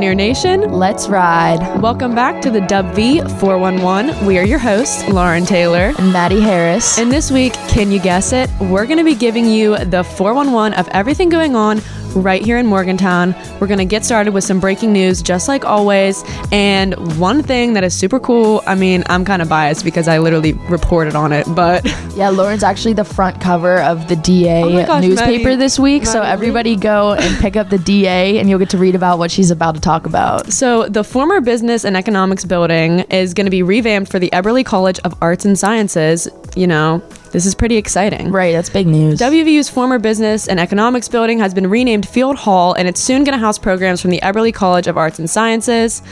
Mountaineer Nation. Let's ride. Welcome back to the Dub V 411. We are your hosts, Lauren Taylor. And Maddie Harris. And this week, can you guess it? We're going to be giving you the 411 of everything going on right here in Morgantown. We're going to get started with some breaking news, just like always. And one thing that is super cool I mean, I'm kind of biased because I literally reported on it, but. Yeah, Lauren's actually the front cover of the DA Oh gosh, newspaper Maddie. this week. so everybody go and pick up the DA and you'll get to read about what she's about to talk about. So, the former Business and Economics building is going to be revamped for the Eberly College of Arts and Sciences. You know, this is pretty exciting. Right, that's big news. WVU's former business and economics building has been renamed Field Hall, and it's soon going to house programs from the Eberly College of Arts and Sciences.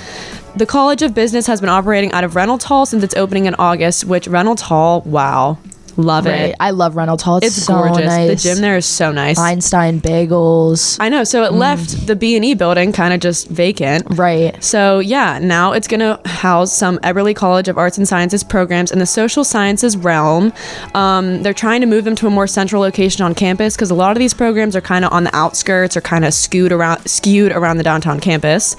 The College of Business has been operating out of Reynolds Hall since its opening in August, which Reynolds Hall, wow, love Right. it. I love Reynolds Hall. It's, It's so gorgeous. nice. The gym there is so nice. Einstein bagels. I know. So it left the B and E building kind of just vacant. Right. So yeah, now it's going to house some Eberly College of Arts and Sciences programs in the social sciences realm. Um, they're trying to move them to a more central location on campus because a lot of these programs are kind of on the outskirts or kind of skewed around skewed around the downtown campus.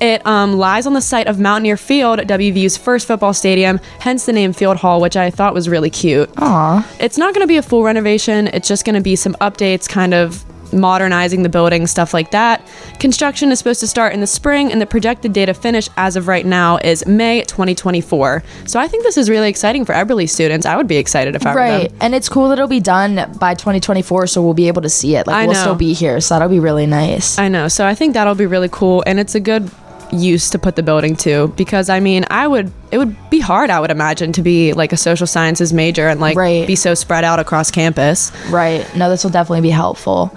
It um, lies on the site of Mountaineer Field, WVU's first football stadium, hence the name Field Hall, which I thought was really cute. Aw. It's not going to be a full renovation. It's just going to be some updates, kind of modernizing the building, stuff like that. Construction is supposed to start in the spring, and the projected date of finish as of right now is May 2024. So I think this is really exciting for Eberly students. I would be excited if I were Right. them. And it's cool that it'll be done by 2024, so we'll be able to see it. Like, I we'll know. still be here, so that'll be really nice. I know. So I think that'll be really cool, and it's a good use to put the building to because I mean I would it would be hard I would imagine to be like a social sciences major and like Right. be so spread out across campus. Right. No, this will definitely be helpful.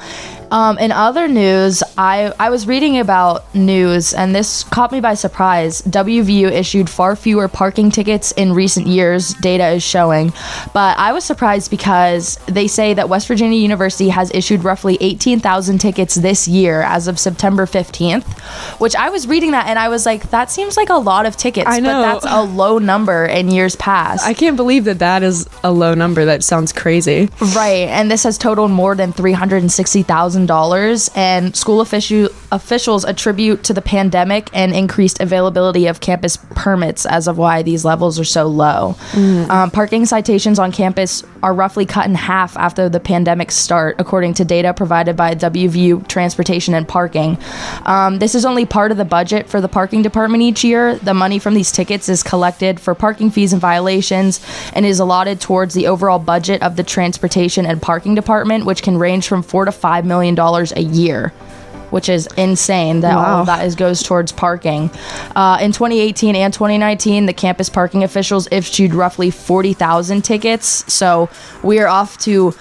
Um, in other news, I, I was reading about news, and this caught me by surprise. WVU issued far fewer parking tickets in recent years, data is showing. But I was surprised because they say that West Virginia University has issued roughly 18,000 tickets this year as of September 15th, which I was reading that and I was like, that seems like a lot of tickets, I know. but that's a low number in years past. I can't believe that that is a low number. That sounds crazy. Right, and this has totaled more than three hundred and sixty thousand dollars. And school official officials attribute to the pandemic and increased availability of campus permits as of why these levels are so low. Um, parking citations on campus are roughly cut in half after the pandemic start, according to data provided by WVU Transportation and Parking. Um, this is only part of the budget for the parking department each year. The money from these tickets is collected for parking fees and violations and is allotted towards the overall budget of the transportation and parking department, which can range from four to five million dollars a year. Which is insane that all of that is goes towards parking. Uh, in 2018 and 2019, the campus parking officials issued roughly 40,000 tickets. So we are off to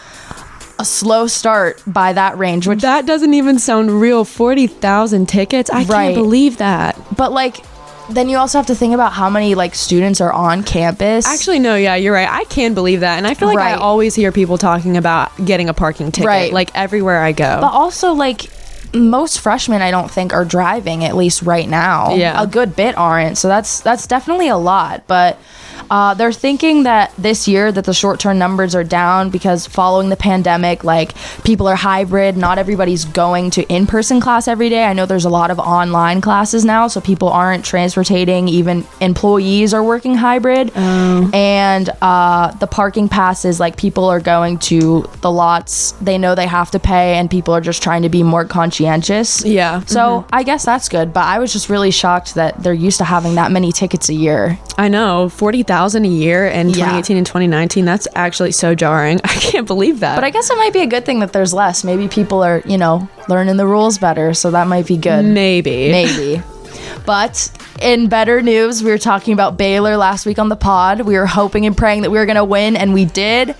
a slow start by that range, which That doesn't even sound real. 40,000 tickets? I Right. can't believe that. but like then you also have to think about how many like students are on campus. Actually, no, yeah, you're right. I can believe that. And I feel like I always hear people talking about getting a parking ticket, Right. like everywhere I go. but also like most freshmen I don't think are driving at least right now. Yeah. A good bit aren't. So that's that's definitely a lot, but uh, they're thinking that this year that the short-term numbers are down because following the pandemic, like people are hybrid. Not everybody's going to in-person class every day. I know there's a lot of online classes now, so people aren't transportating. Even employees are working hybrid. And uh, the parking passes, like people are going to the lots. They know they have to pay, and people are just trying to be more conscientious. yeah. So mm-hmm. I guess that's good, but I was just really shocked that they're used to having that many tickets a year. I know. 40,000 a year in Yeah. 2018 and 2019. That's actually so jarring. I can't believe that. But I guess it might be a good thing that there's less. Maybe people are, you know, learning the rules better, so that might be good. Maybe. Maybe. But in better news, we were talking about Baylor last week on the pod. We were hoping and praying that we were going to win, and we did.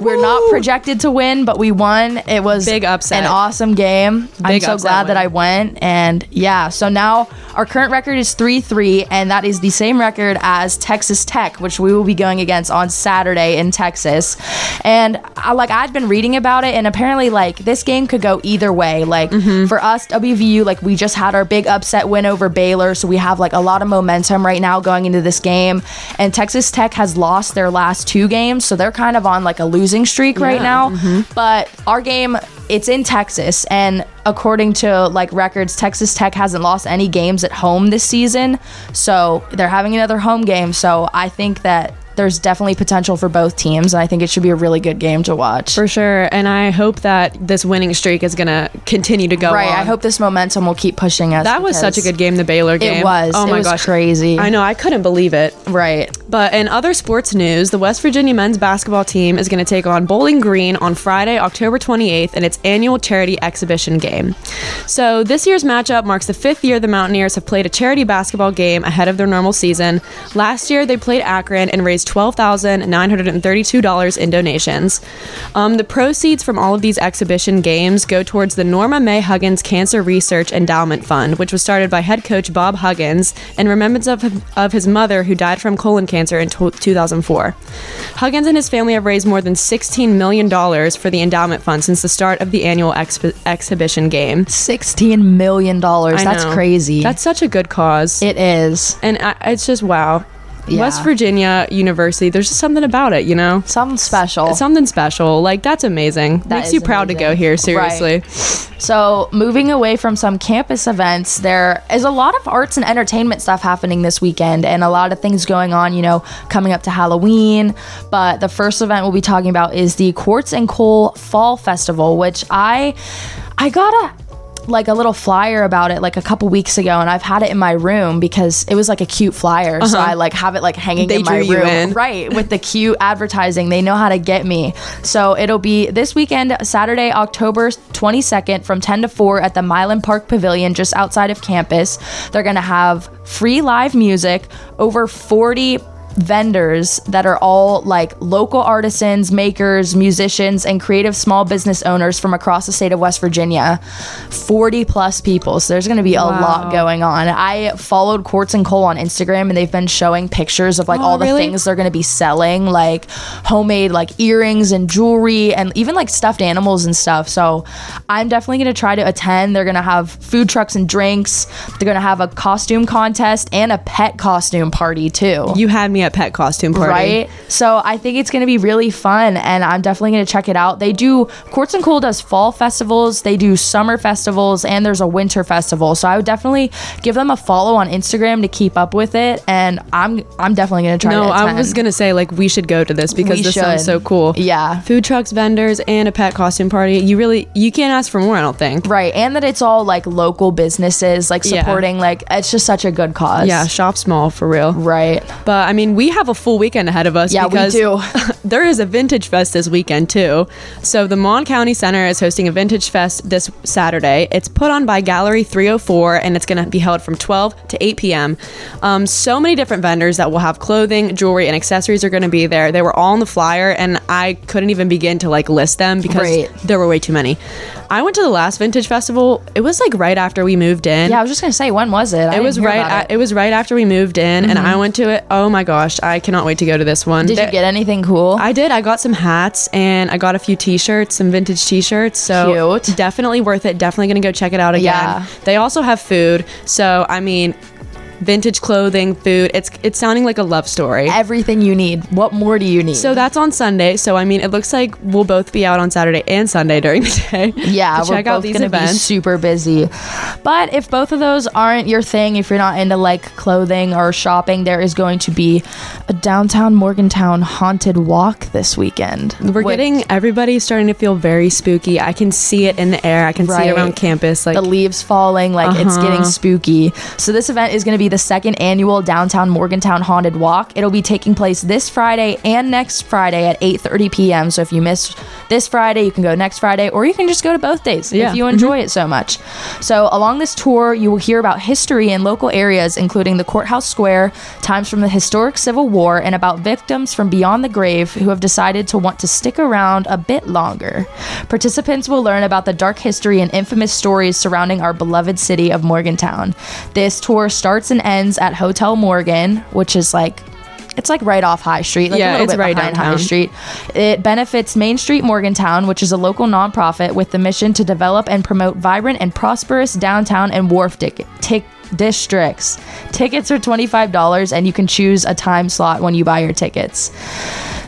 We're not projected to win, but we won. It was Big upset. an awesome game. I'm so glad that. I went. And yeah, so now our current record is 3 3, and that is the same record as Texas Tech, which we will be going against on Saturday in Texas. And I, like, I'd been reading about it, and apparently, like, this game could go either way. Like, Mm-hmm. for us, WVU, like, we just had our big upset win over Baylor, so we have, like, a lot of momentum right now going into this game. And Texas Tech has lost their last two games, so they're kind of on, like, a losing streak right Yeah, mm-hmm. now. But our game it's in Texas, and according to like records, Texas Tech hasn't lost any games at home this season. So they're having another home game. So I think that there's definitely potential for both teams, and I think it should be a really good game to watch. For sure. And I hope that this winning streak is going to continue to go right. on. I hope this momentum will keep pushing us. That was such a good game, the Baylor game. It was. Oh It my was gosh. crazy. I know. I couldn't believe it. Right. But in other sports news, the West Virginia men's basketball team is going to take on Bowling Green on Friday, October 28th, in its annual charity exhibition game. So this year's matchup marks the fifth year the Mountaineers have played a charity basketball game ahead of their normal season. Last year, they played Akron and raised $12,932 in donations. Um, the proceeds from all of these exhibition games go towards the Norma Mae Huggins Cancer Research Endowment Fund, which was started by head coach Bob Huggins in remembrance of, of his mother who died from colon cancer in to- 2004. Huggins and his family have raised more than $16 million for the endowment fund since the start of the annual expi- exhibition game. Sixteen million dollars. I That's crazy. That's such a good cause. it is. and I, it's just wow. Yeah. West Virginia University, there's just something about it, you know? Something special. It's something special. Like, that's amazing. That Makes you proud to go here, seriously. So, moving away from some campus events, there is a lot of arts and entertainment stuff happening this weekend and a lot of things going on, you know, coming up to Halloween. But the first event we'll be talking about is the Quartz and Coal Fall Festival, which I I got like a little flyer about it like a couple weeks ago and I've had it in my room because it was like a cute flyer. So I like have it like hanging Uh-huh. They in my room. in. right with the cute advertising. They know how to get me. So it'll be this weekend saturday october 22nd from 10 to 4 at the Mylan Park pavilion just outside of campus. They're gonna have free live music over 40 vendors that are all like local artisans, makers, musicians, and creative small business owners from across the state of West Virginia. 40 plus people. So there's going to be a lot going on. I followed Quartz and Coal on Instagram and they've been showing pictures of like Oh, all the really? things they're going to be selling, like homemade like earrings and jewelry and even like stuffed animals and stuff. So I'm definitely going to try to attend. They're going to have food trucks and drinks. They're going to have a costume contest and a pet costume party too. You had me at pet costume party. Right. So I think it's going to be really fun and I'm definitely going to check it out. They do, Quartz and Coal does fall festivals, they do summer festivals, and there's a winter festival. So I would definitely give them a follow on Instagram to keep up with it. And I'm I'm definitely going to try No, to. I was gonna say like we should go to this because We this sounds so cool. Yeah. Food trucks, vendors, and a pet costume party. You really you can't ask for more, I don't think. Right. And that it's all like local businesses, like Yeah. supporting, like, it's just such a good cause. Yeah, shop small for real. Right. But I mean, we have a full weekend ahead of us. Yeah, we do. there is a Vintage Fest this weekend too. So the Mon County Center is hosting a Vintage Fest this Saturday. It's put on by Gallery 304, and it's going to be held from 12 to 8 p.m. Um, so many different vendors that will have clothing, jewelry, and accessories are going to be there. They were all on the flyer, and I couldn't even begin to like list them because Right. there were way too many. I went to the last Vintage Festival. It was like right after we moved in. Yeah, I was just going to say, when was it? I It was right. At, it. was right after we moved in, and I mm-hmm. went to it. Oh my gosh, I cannot wait to go to this one. Did There- you get anything cool? I did. I got some hats and I got a few T-shirts, some vintage T-shirts. So Cute. definitely worth it. Definitely gonna go check it out again. Yeah. They also have food. So I mean, vintage clothing, food. It's it's sounding like a love story. Everything you need. What more do you need? So that's on Sunday. So I mean, it looks like we'll both be out on Saturday and Sunday during the day. Yeah, we're check out both these gonna be super busy. But if both of those aren't your thing, if you're not into like clothing or shopping, there is going to be a downtown Morgantown haunted walk this weekend. We're which- getting everybody starting to feel very spooky. I can see it in the air. I can see it around campus. Like the leaves falling, like it's Uh-huh. getting spooky. So this event is going to be the second annual downtown Morgantown haunted walk. It'll be taking place this Friday and next Friday at 8:30 p.m. So if you miss this Friday, you can go next Friday, or you can just go to both days Yeah. if you mm-hmm. enjoy it so much. So along this tour, you will hear about history in local areas, including the courthouse square, times from the historic Civil War, and about victims from beyond the grave who have decided to want to stick around a bit longer. Participants will learn about the dark history and infamous stories surrounding our beloved city of Morgantown. This tour starts and ends at Hotel Morgan, which is like it's like right off High Street, like a Yeah, little it's bit right behind High. Street. It benefits Main Street Morgantown, which is a local nonprofit with the mission to develop and promote vibrant and prosperous downtown and wharf dic- tic- districts. Tickets are $25 and you can choose a time slot when you buy your tickets.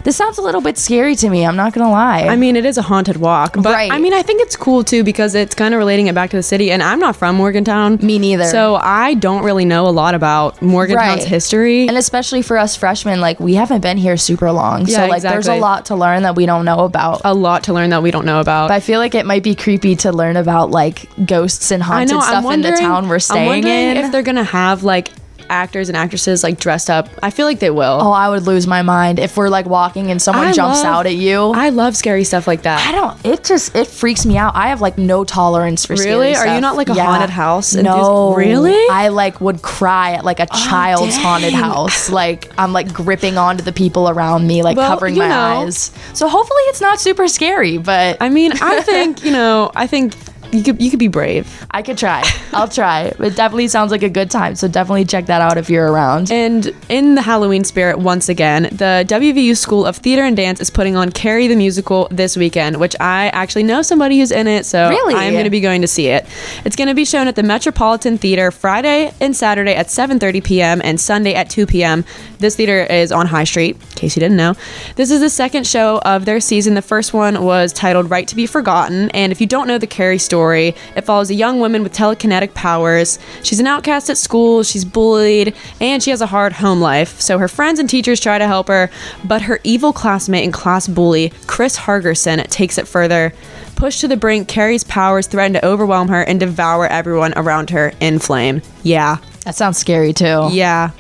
This sounds a little bit scary to me. I'm not gonna lie. I mean, it is a haunted walk, but Right. I mean, I think it's cool too because it's kind of relating it back to the city. And I'm not from Morgantown. Me neither. So I don't really know a lot about Morgantown's Right. history. and especially for us freshmen, like we haven't been here super long, Yeah, so like there's a lot to learn that we don't know about. a lot to learn that we don't know about. But I feel like it might be creepy to learn about like ghosts and haunted know. Stuff in the town we're staying in. if they're gonna have like actors and actresses like dressed up. I feel like they will. oh, I would lose my mind if we're like walking and someone I jumps love- out at you. I, love scary stuff like that. I don't. It just it freaks me out. I have like no tolerance for scary Really? Are you not, like, a haunted house No, Really? Oh, I like would cry at like a oh, child's haunted house. Like I'm like gripping onto the people around me, like Well, covering my know. eyes. So hopefully it's not super scary, but I mean, I think you know. I think you could you could be brave. I could try. I'll try. It definitely sounds like a good time. So definitely check that out if you're around. And in the Halloween spirit, once again, the WVU School of Theater and Dance is putting on Carrie the Musical this weekend, which I actually know somebody who's in it, so Really? I'm going to be going to see it. It's going to be shown at the Metropolitan Theater Friday and Saturday at 7:30 p.m. and Sunday at 2 p.m. This theater is on High Street, in case you didn't know. This is the second show of their season. The first one was titled Right to be Forgotten, and if you don't know the Carrie story, it follows a young woman with telekinetic powers. She's an outcast at school, she's bullied, and she has a hard home life. So her friends and teachers try to help her, but her evil classmate and class bully, Chris Hargensen, takes it further. Pushed to the brink, Carrie's powers threaten to overwhelm her and devour everyone around her in flame. Yeah. That sounds scary too. Yeah.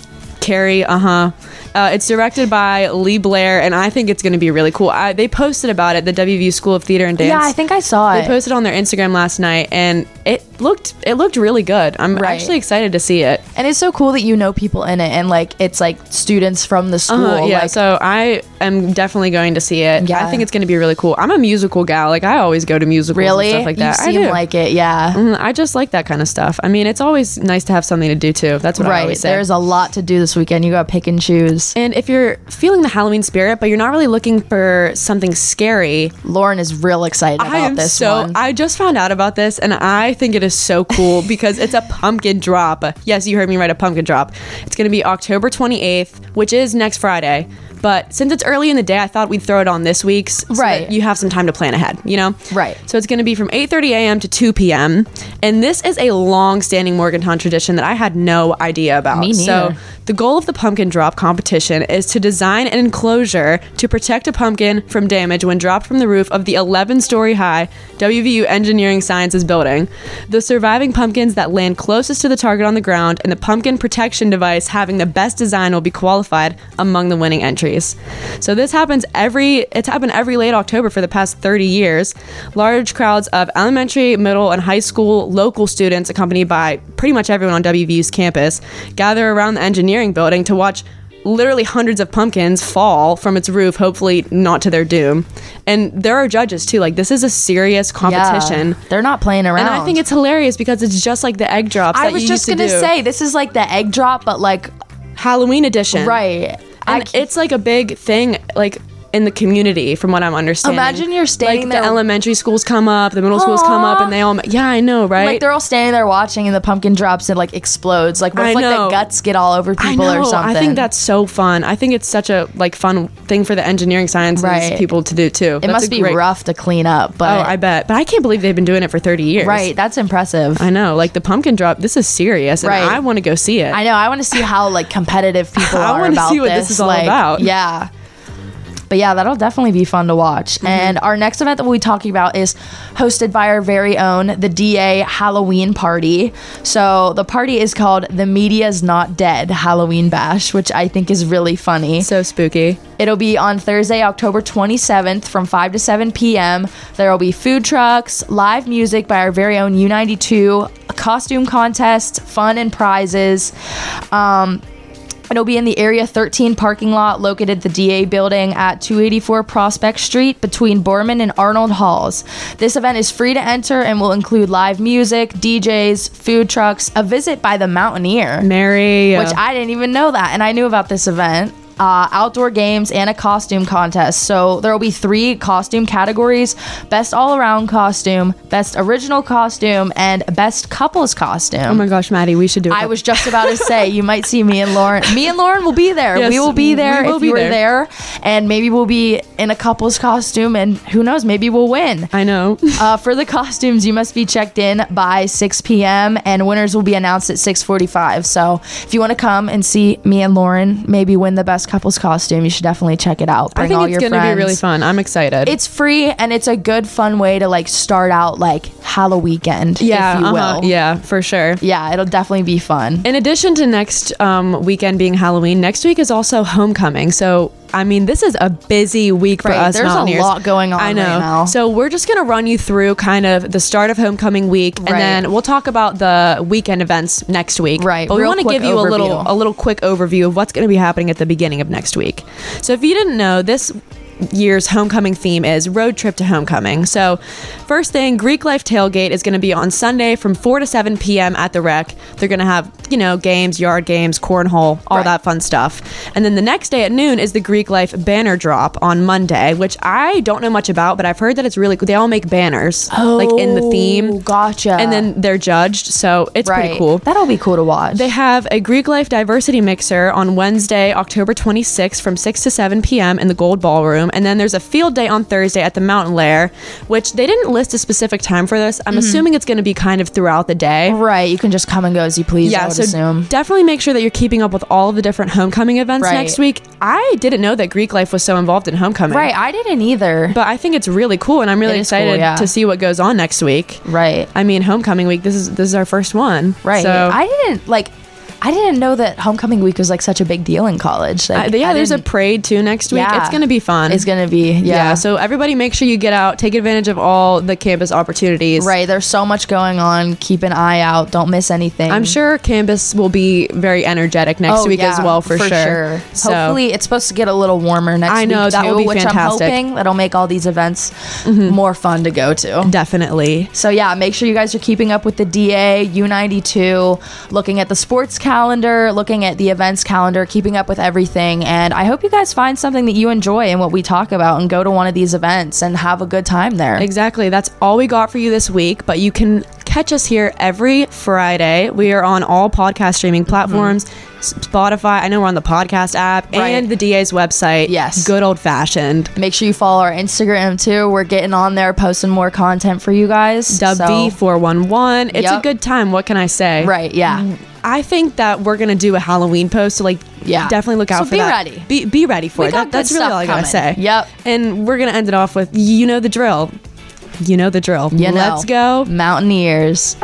Carrie, uh-huh. Uh, it's directed by Lee Blair, and I think it's going to be really cool. I, they posted about it, the WVU School of Theater and Dance. Yeah, I think I saw They it. They posted on their Instagram last night, and it looked it looked really good. I'm Right. actually excited to see it. and it's so cool that you know people in it and like it's like students from the school. Uh, yeah, like, so I am definitely going to see it. Yeah. I think it's going to be really cool. I'm a musical gal. Like I always go to musicals really, and stuff like that. you I seem do. like it. Yeah. Mm, I just like that kind of stuff. I mean, it's always nice to have something to do too. That's what I always say. There's a lot to do this weekend. You got to pick and choose. and if you're feeling the Halloween spirit, but you're not really looking for something scary, Lauren is real excited about I am this so. one. I just found out about this, and I think it is so cool because it's a pumpkin drop. Yes, you heard me right. A pumpkin drop. It's going to be October 28th, which is next Friday. But since it's early in the day, I thought we'd throw it on this week's, so Right. you have some time to plan ahead. You know, Right. So it's going to be from 8:30 a.m. to 2 p.m. And this is a long-standing Morgantown tradition that I had no idea about. Me So neither. The goal of the pumpkin drop competition is to design an enclosure to protect a pumpkin from damage when dropped from the roof of the 11 story high WVU Engineering Sciences building. The surviving pumpkins that land closest to the target on the ground and the pumpkin protection device having the best design will be qualified among the winning entries. So this happens every it's happened every late October for the past 30 years. Large crowds of elementary, middle, and high school local students accompanied by pretty much everyone on WVU's campus gather around the engineering building to watch literally hundreds of pumpkins fall from its roof, hopefully not to their doom. And there are judges too. Like this is a serious competition. Yeah. They're not playing around. And I think it's hilarious because it's just like the egg drops. I that was you just used gonna do. say this is like the egg drop, but like Halloween edition. right. And it's like a big thing, like in the community, from what I'm understanding. Imagine you're standing like there- the elementary schools come up, the middle schools come up, and they all. Yeah, I know, right? like they're all standing there watching, and the pumpkin drops and like explodes. Like what if like the guts get all over people or something? I think that's so fun. I think it's such a like fun thing for the engineering science Right. people to do too. it That's must be great- rough to clean up, but Oh, I bet. But I can't believe they've been doing it for 30 years. right, that's impressive. I know. Like the pumpkin drop. This is serious, and Right. I want to go see it. I know. I want to see how like competitive people I are about see what this is all like, about. Yeah. But yeah, that'll definitely be fun to watch. Mm-hmm. And our next event that we'll be talking about is hosted by our very own, the DA Halloween Party. So the party is called the Media's Not Dead Halloween Bash, which I think is really funny. So spooky. It'll be on Thursday, October 27th from 5 to 7 p.m. There will be food trucks, live music by our very own U92, a costume contest, fun and prizes. Um, It'll be in the Area 13 parking lot located at the DA building at 284 Prospect Street between Boreman and Arnold Halls. This event is free to enter and will include live music, DJs, food trucks, a visit by the Mountaineer, Mary. Uh, which I didn't even know that. And I knew about this event. Uh, outdoor games, and a costume contest. So there will be three costume categories best all around costume, best original costume, and best couples costume. Oh my gosh, Maddie, we should do it. I was just about to say you might see me and Lauren. Me and Lauren will be there. Yes, we will be there we will if be you were there. there, and maybe we'll be in a couple's costume, and who knows, maybe we'll win. I know. Uh, for the costumes, you must be checked in by 6 p.m. and winners will be announced at 6:45. So if you want to come and see me and Lauren maybe win the best couple's costume, you should definitely check it out. Bring I think all it's your gonna friends. be really fun. I'm excited. It's free and it's a good fun way to like start out like Halloween weekend, yeah, if you uh-huh, will. yeah, for sure. Yeah, it'll definitely be fun. In addition to next um, weekend being Halloween, next week is also homecoming. So, I mean, this is a busy week for Right, us there's a lot going on I know. right now. So, we're just going to run you through kind of the start of homecoming week, and then we'll talk about the weekend events next week. Right, But we want to give you a little a little quick overview of what's going to be happening at the beginning of next week. So, if you didn't know, this year's homecoming theme is road trip to homecoming. So, first thing, Greek Life Tailgate is going to be on Sunday from 4 to 7 p.m. at the rec. They're going to have, you know, games, yard games, cornhole, all Right. that fun stuff. And then the next day at noon is the Greek Life banner drop on Monday, which I don't know much about, but I've heard that it's really cool. They all make banners, oh, like in the Oh, theme. Gotcha. And then they're judged, so it's pretty cool. That'll be cool to watch. They have a Greek Life Diversity Mixer on Wednesday, October 26th from 6 to 7 p.m. in the Gold Ballroom. And then there's a field day on Thursday at the Mountain Lair, which they didn't list a specific time for this. I'm Mm-hmm. assuming it's going to be kind of throughout the day. right, you can just come and go as you please. I Yeah, would so assume. definitely make sure that you're keeping up with all of the different homecoming events Right. next week. I didn't know that Greek Life was so involved in homecoming. Right, I didn't either. But I think it's really cool, and I'm really It is cool, excited yeah. to see what goes on next week. right, I mean, homecoming week. This is this is our first one. right. So I didn't like. I didn't know that homecoming week was like such a big deal in college. Like, Uh, yeah, I there's a parade too next week. Yeah. It's gonna be fun. It's gonna be yeah. yeah. So everybody, make sure you get out, take advantage of all the campus opportunities. right, there's so much going on. Keep an eye out. Don't miss anything. I'm sure campus will be very energetic next Oh, week as well, for, sure. So Hopefully, it's supposed to get a little warmer next I know, week that too, would be which fantastic. Mm-hmm. I'm hoping that'll make all these events more fun to go to. definitely. So yeah, make sure you guys are keeping up with the DA, U92, looking at the sports calendar, looking at the events calendar, keeping up with everything. And I hope you guys find something that you enjoy in what we talk about and go to one of these events and have a good time there. Exactly. That's all we got for you this week, but you can catch us here every Friday. We are on all podcast streaming mm-hmm. platforms. S- Spotify, I know we're on the podcast app Right. and the DA's website. Yes. Good old fashioned. Make sure you follow our Instagram too. We're getting on there, posting more content for you guys. So- W411. It's a good time. What can I say? right, yeah. Mm. I think that we're gonna do a Halloween post, so like, Yeah. definitely look out So for be that. ready. Be be ready for We it. That- that's really all I gotta coming. say. Yep. And we're gonna end it off with you know the drill. You know the drill. You. Let's go. Mountaineers.